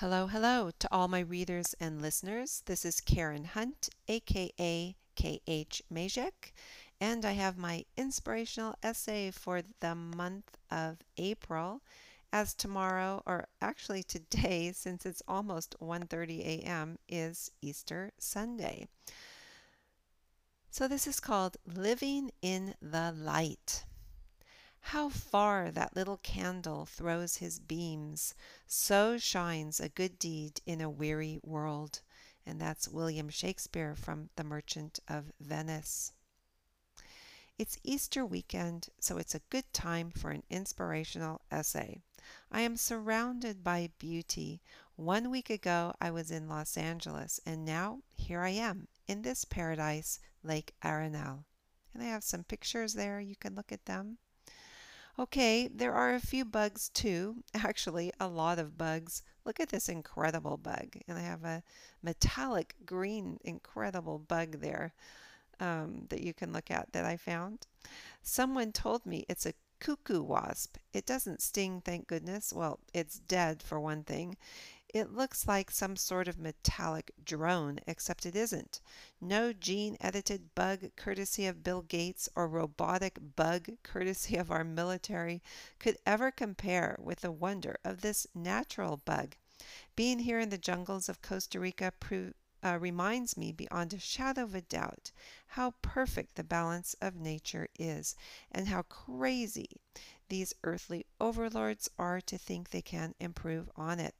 Hello, hello to all my readers and listeners. This is Karen Hunt, aka KH Mezek, and I have my inspirational essay for the month of April. As tomorrow, or actually today, since it's almost 1:30 a.m., is Easter Sunday. So this is called Living in the Light. How far that little candle throws his beams, so shines a good deed in a weary world. And that's William Shakespeare from The Merchant of Venice. It's Easter weekend, so it's a good time for an inspirational essay. I am surrounded by beauty. One week ago, I was in Los Angeles, and now here I am in this paradise, Lake Arenal. And I have some pictures there. You can look at them. Okay, there are a few bugs too. Actually, a lot of bugs. Look at this incredible bug. And I have a metallic green incredible bug there um, that you can look at that I found. Someone told me it's a cuckoo wasp. It doesn't sting, thank goodness. Well, it's dead for one thing. It looks like some sort of metallic drone, except it isn't. No gene edited bug courtesy of Bill Gates or robotic bug courtesy of our military could ever compare with the wonder of this natural bug. Being here in the jungles of Costa Rica uh, reminds me beyond a shadow of a doubt how perfect the balance of nature is, and how crazy these earthly overlords are to think they can improve on it.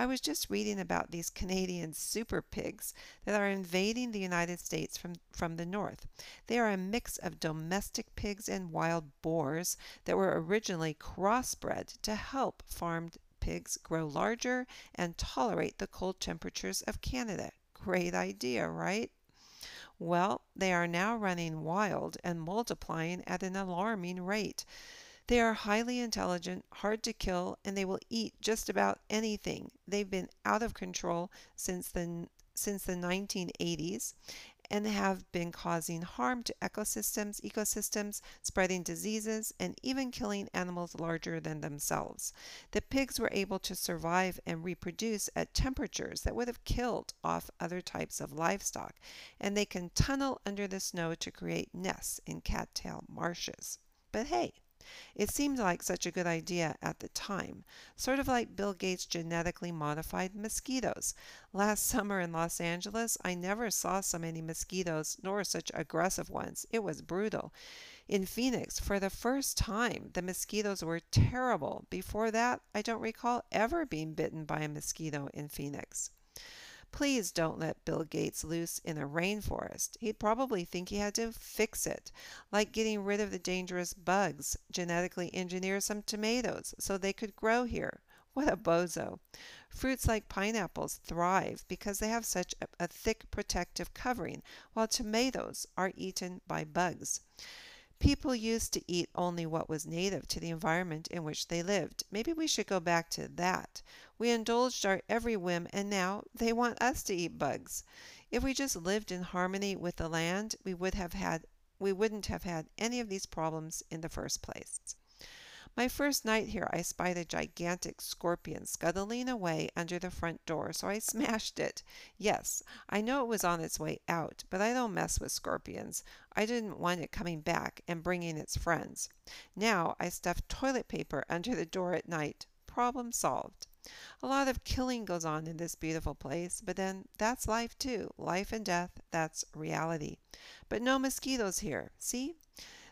I was just reading about these Canadian super pigs that are invading the United States from, from the north. They are a mix of domestic pigs and wild boars that were originally crossbred to help farmed pigs grow larger and tolerate the cold temperatures of Canada. Great idea, right? Well, they are now running wild and multiplying at an alarming rate. They are highly intelligent, hard to kill, and they will eat just about anything. They've been out of control since the since the 1980s and have been causing harm to ecosystems, ecosystems, spreading diseases, and even killing animals larger than themselves. The pigs were able to survive and reproduce at temperatures that would have killed off other types of livestock, and they can tunnel under the snow to create nests in cattail marshes. But hey, it seemed like such a good idea at the time, sort of like Bill Gates' genetically modified mosquitoes. Last summer in Los Angeles, I never saw so many mosquitoes, nor such aggressive ones. It was brutal. In Phoenix, for the first time, the mosquitoes were terrible. Before that, I don't recall ever being bitten by a mosquito in Phoenix. Please don't let Bill Gates loose in the rainforest. He'd probably think he had to fix it, like getting rid of the dangerous bugs, genetically engineer some tomatoes so they could grow here. What a bozo. Fruits like pineapples thrive because they have such a, a thick protective covering, while tomatoes are eaten by bugs. People used to eat only what was native to the environment in which they lived. Maybe we should go back to that. We indulged our every whim and now they want us to eat bugs. If we just lived in harmony with the land, we would have had we wouldn't have had any of these problems in the first place. My first night here I spied a gigantic scorpion scuttling away under the front door, so I smashed it. Yes, I know it was on its way out, but I don't mess with scorpions. I didn't want it coming back and bringing its friends. Now I stuff toilet paper under the door at night. Problem solved. A lot of killing goes on in this beautiful place, but then that's life too. Life and death, that's reality. But no mosquitoes here. See?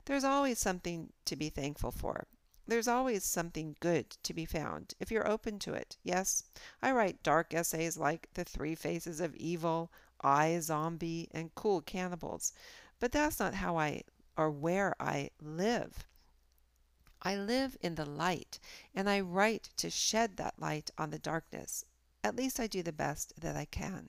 There's always something to be thankful for. There's always something good to be found if you're open to it. Yes, I write dark essays like The Three Faces of Evil, I, Zombie, and Cool Cannibals, but that's not how I or where I live. I live in the light, and I write to shed that light on the darkness. At least I do the best that I can.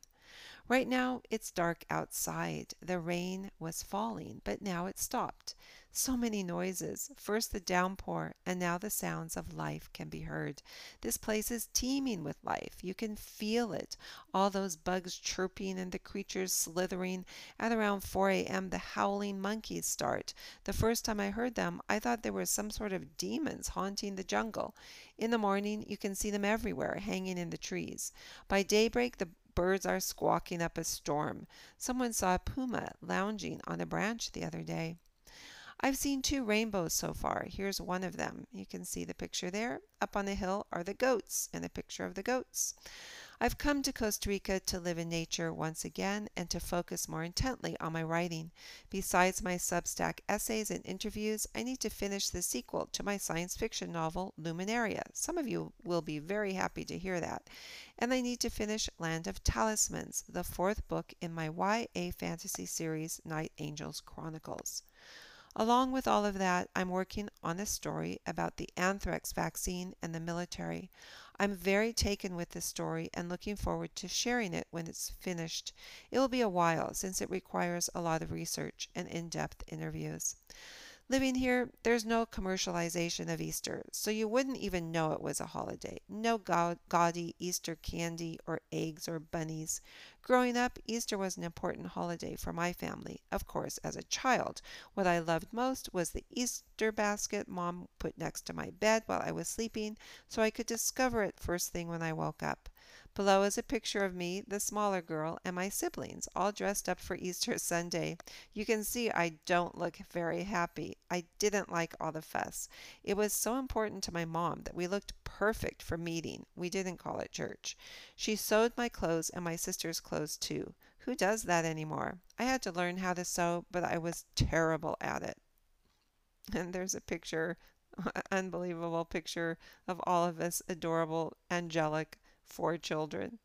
Right now it's dark outside. The rain was falling, but now it stopped. So many noises. First the downpour, and now the sounds of life can be heard. This place is teeming with life. You can feel it. All those bugs chirping and the creatures slithering. At around 4 a.m., the howling monkeys start. The first time I heard them, I thought there were some sort of demons haunting the jungle. In the morning, you can see them everywhere, hanging in the trees. By daybreak, the birds are squawking up a storm. Someone saw a puma lounging on a branch the other day. I've seen two rainbows so far. Here's one of them. You can see the picture there. Up on the hill are the goats and the picture of the goats. I've come to Costa Rica to live in nature once again and to focus more intently on my writing. Besides my Substack essays and interviews, I need to finish the sequel to my science fiction novel, Luminaria. Some of you will be very happy to hear that. And I need to finish Land of Talismans, the fourth book in my YA fantasy series, Night Angels Chronicles. Along with all of that, I'm working on a story about the anthrax vaccine and the military. I'm very taken with this story and looking forward to sharing it when it's finished. It will be a while since it requires a lot of research and in depth interviews. Living here, there's no commercialization of Easter, so you wouldn't even know it was a holiday. No gaudy Easter candy or eggs or bunnies. Growing up, Easter was an important holiday for my family. Of course, as a child, what I loved most was the Easter basket mom put next to my bed while I was sleeping so I could discover it first thing when I woke up. Below is a picture of me, the smaller girl, and my siblings, all dressed up for Easter Sunday. You can see I don't look very happy. I didn't like all the fuss. It was so important to my mom that we looked perfect for meeting. We didn't call it church. She sewed my clothes and my sister's clothes too. Who does that anymore? I had to learn how to sew, but I was terrible at it. And there's a picture, unbelievable picture of all of us, adorable, angelic four children.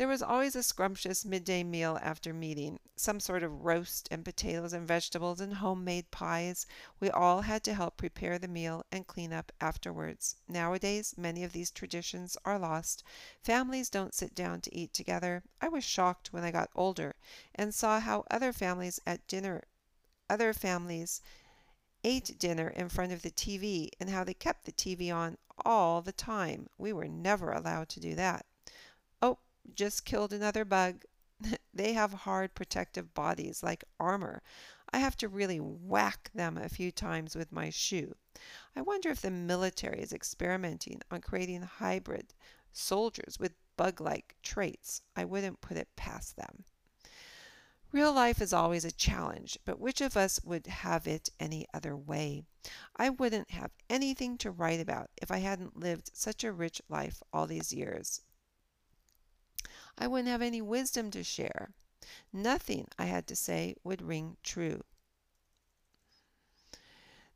There was always a scrumptious midday meal after meeting, some sort of roast and potatoes and vegetables and homemade pies. We all had to help prepare the meal and clean up afterwards. Nowadays, many of these traditions are lost. Families don't sit down to eat together. I was shocked when I got older and saw how other families at dinner other families ate dinner in front of the TV and how they kept the TV on all the time. We were never allowed to do that. Oh, just killed another bug. they have hard protective bodies like armor. I have to really whack them a few times with my shoe. I wonder if the military is experimenting on creating hybrid soldiers with bug like traits. I wouldn't put it past them. Real life is always a challenge, but which of us would have it any other way? I wouldn't have anything to write about if I hadn't lived such a rich life all these years. I wouldn't have any wisdom to share. Nothing I had to say would ring true.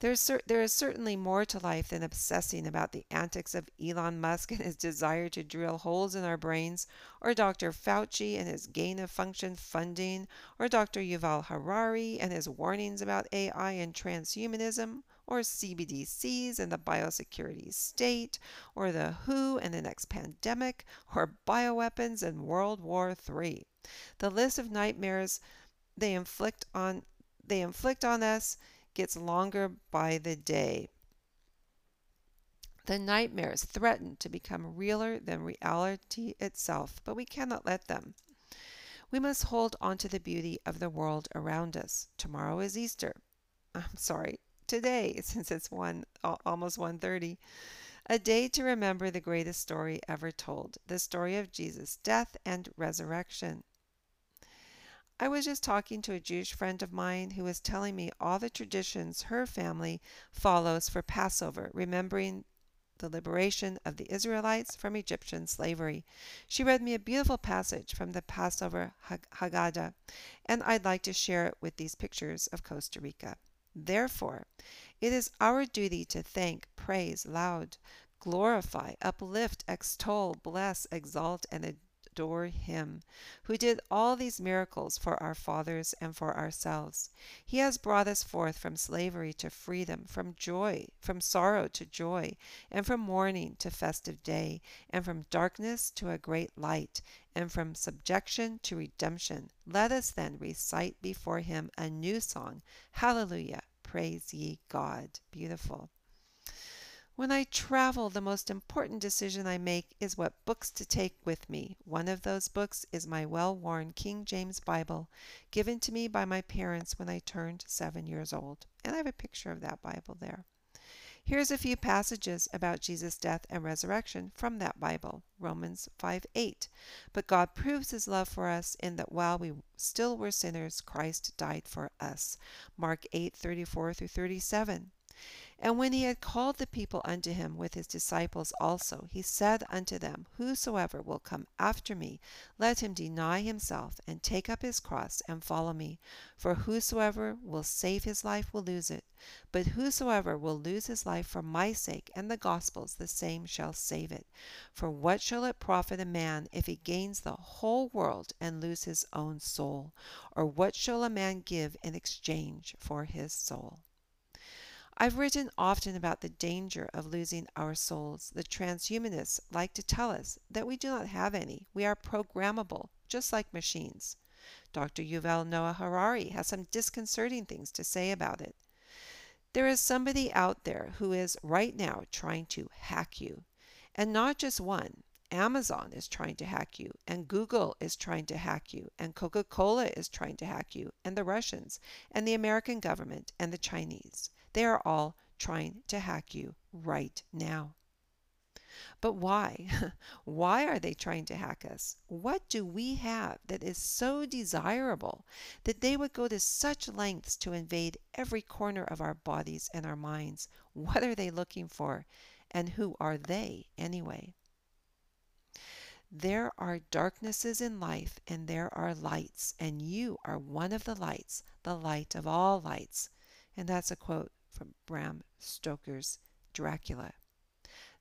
There's cer- there is certainly more to life than obsessing about the antics of Elon Musk and his desire to drill holes in our brains, or Dr. Fauci and his gain of function funding, or Dr. Yuval Harari and his warnings about AI and transhumanism, or CBDCs and the biosecurity state, or the WHO and the next pandemic, or bioweapons and World War III. The list of nightmares they inflict on they inflict on us gets longer by the day. The nightmares threaten to become realer than reality itself, but we cannot let them. We must hold on to the beauty of the world around us. Tomorrow is Easter. I'm sorry, today, since it's one almost 1:30. A day to remember the greatest story ever told, the story of Jesus' death and resurrection. I was just talking to a Jewish friend of mine who was telling me all the traditions her family follows for Passover, remembering the liberation of the Israelites from Egyptian slavery. She read me a beautiful passage from the Passover Haggadah, and I'd like to share it with these pictures of Costa Rica. Therefore, it is our duty to thank, praise, loud, glorify, uplift, extol, bless, exalt, and adore him, who did all these miracles for our fathers and for ourselves. He has brought us forth from slavery to freedom, from joy, from sorrow to joy, and from mourning to festive day, and from darkness to a great light, and from subjection to redemption. Let us then recite before him a new song. Hallelujah. Praise ye God. Beautiful. When I travel, the most important decision I make is what books to take with me. One of those books is my well worn King James Bible, given to me by my parents when I turned seven years old. And I have a picture of that Bible there. Here's a few passages about Jesus' death and resurrection from that Bible. Romans 5 8. But God proves his love for us in that while we still were sinners, Christ died for us. Mark 8 34 through 37. And when he had called the people unto him with his disciples also, he said unto them, Whosoever will come after me, let him deny himself, and take up his cross, and follow me. For whosoever will save his life will lose it, but whosoever will lose his life for my sake and the gospel's, the same shall save it. For what shall it profit a man if he gains the whole world and lose his own soul? Or what shall a man give in exchange for his soul? I've written often about the danger of losing our souls. The transhumanists like to tell us that we do not have any. We are programmable, just like machines. Dr. Yuval Noah Harari has some disconcerting things to say about it. There is somebody out there who is right now trying to hack you. And not just one. Amazon is trying to hack you, and Google is trying to hack you, and Coca Cola is trying to hack you, and the Russians, and the American government, and the Chinese. They are all trying to hack you right now. But why? why are they trying to hack us? What do we have that is so desirable that they would go to such lengths to invade every corner of our bodies and our minds? What are they looking for? And who are they anyway? There are darknesses in life and there are lights, and you are one of the lights, the light of all lights. And that's a quote from Bram Stoker's Dracula.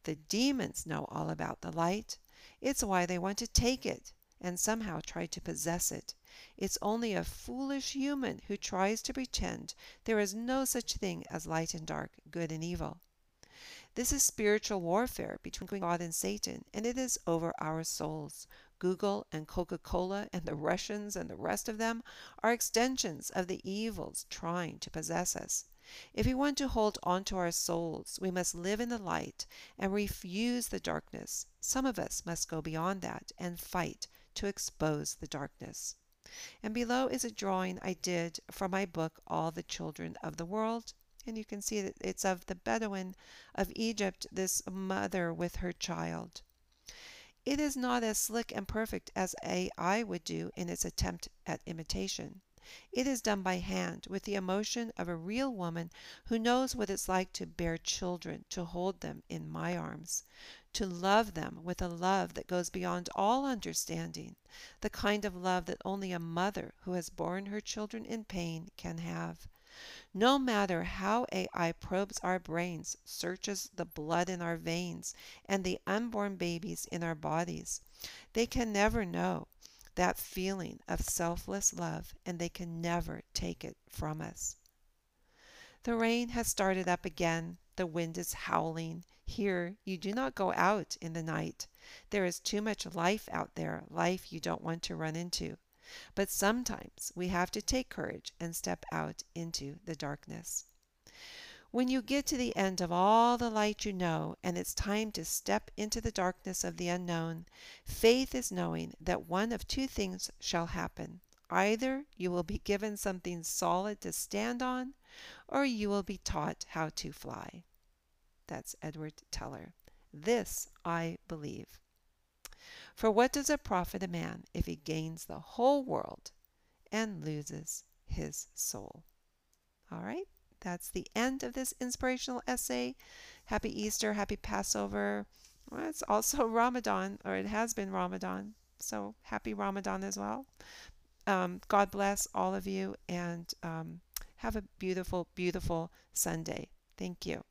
The demons know all about the light. It's why they want to take it and somehow try to possess it. It's only a foolish human who tries to pretend there is no such thing as light and dark, good and evil. This is spiritual warfare between God and Satan, and it is over our souls. Google and Coca Cola and the Russians and the rest of them are extensions of the evils trying to possess us. If we want to hold on to our souls, we must live in the light and refuse the darkness. Some of us must go beyond that and fight to expose the darkness. And below is a drawing I did for my book, All the Children of the World. And you can see that it's of the Bedouin of Egypt, this mother with her child. It is not as slick and perfect as AI would do in its attempt at imitation. It is done by hand, with the emotion of a real woman who knows what it's like to bear children, to hold them in my arms, to love them with a love that goes beyond all understanding, the kind of love that only a mother who has borne her children in pain can have. No matter how AI probes our brains, searches the blood in our veins and the unborn babies in our bodies, they can never know that feeling of selfless love, and they can never take it from us. The rain has started up again. The wind is howling. Here, you do not go out in the night. There is too much life out there, life you don't want to run into. But sometimes we have to take courage and step out into the darkness. When you get to the end of all the light you know and it's time to step into the darkness of the unknown, faith is knowing that one of two things shall happen. Either you will be given something solid to stand on, or you will be taught how to fly. That's Edward Teller. This I believe. For what does it profit a man if he gains the whole world and loses his soul? All right? That's the end of this inspirational essay. Happy Easter, happy Passover. Well, it's also Ramadan, or it has been Ramadan. So happy Ramadan as well. Um, God bless all of you and um, have a beautiful, beautiful Sunday. Thank you.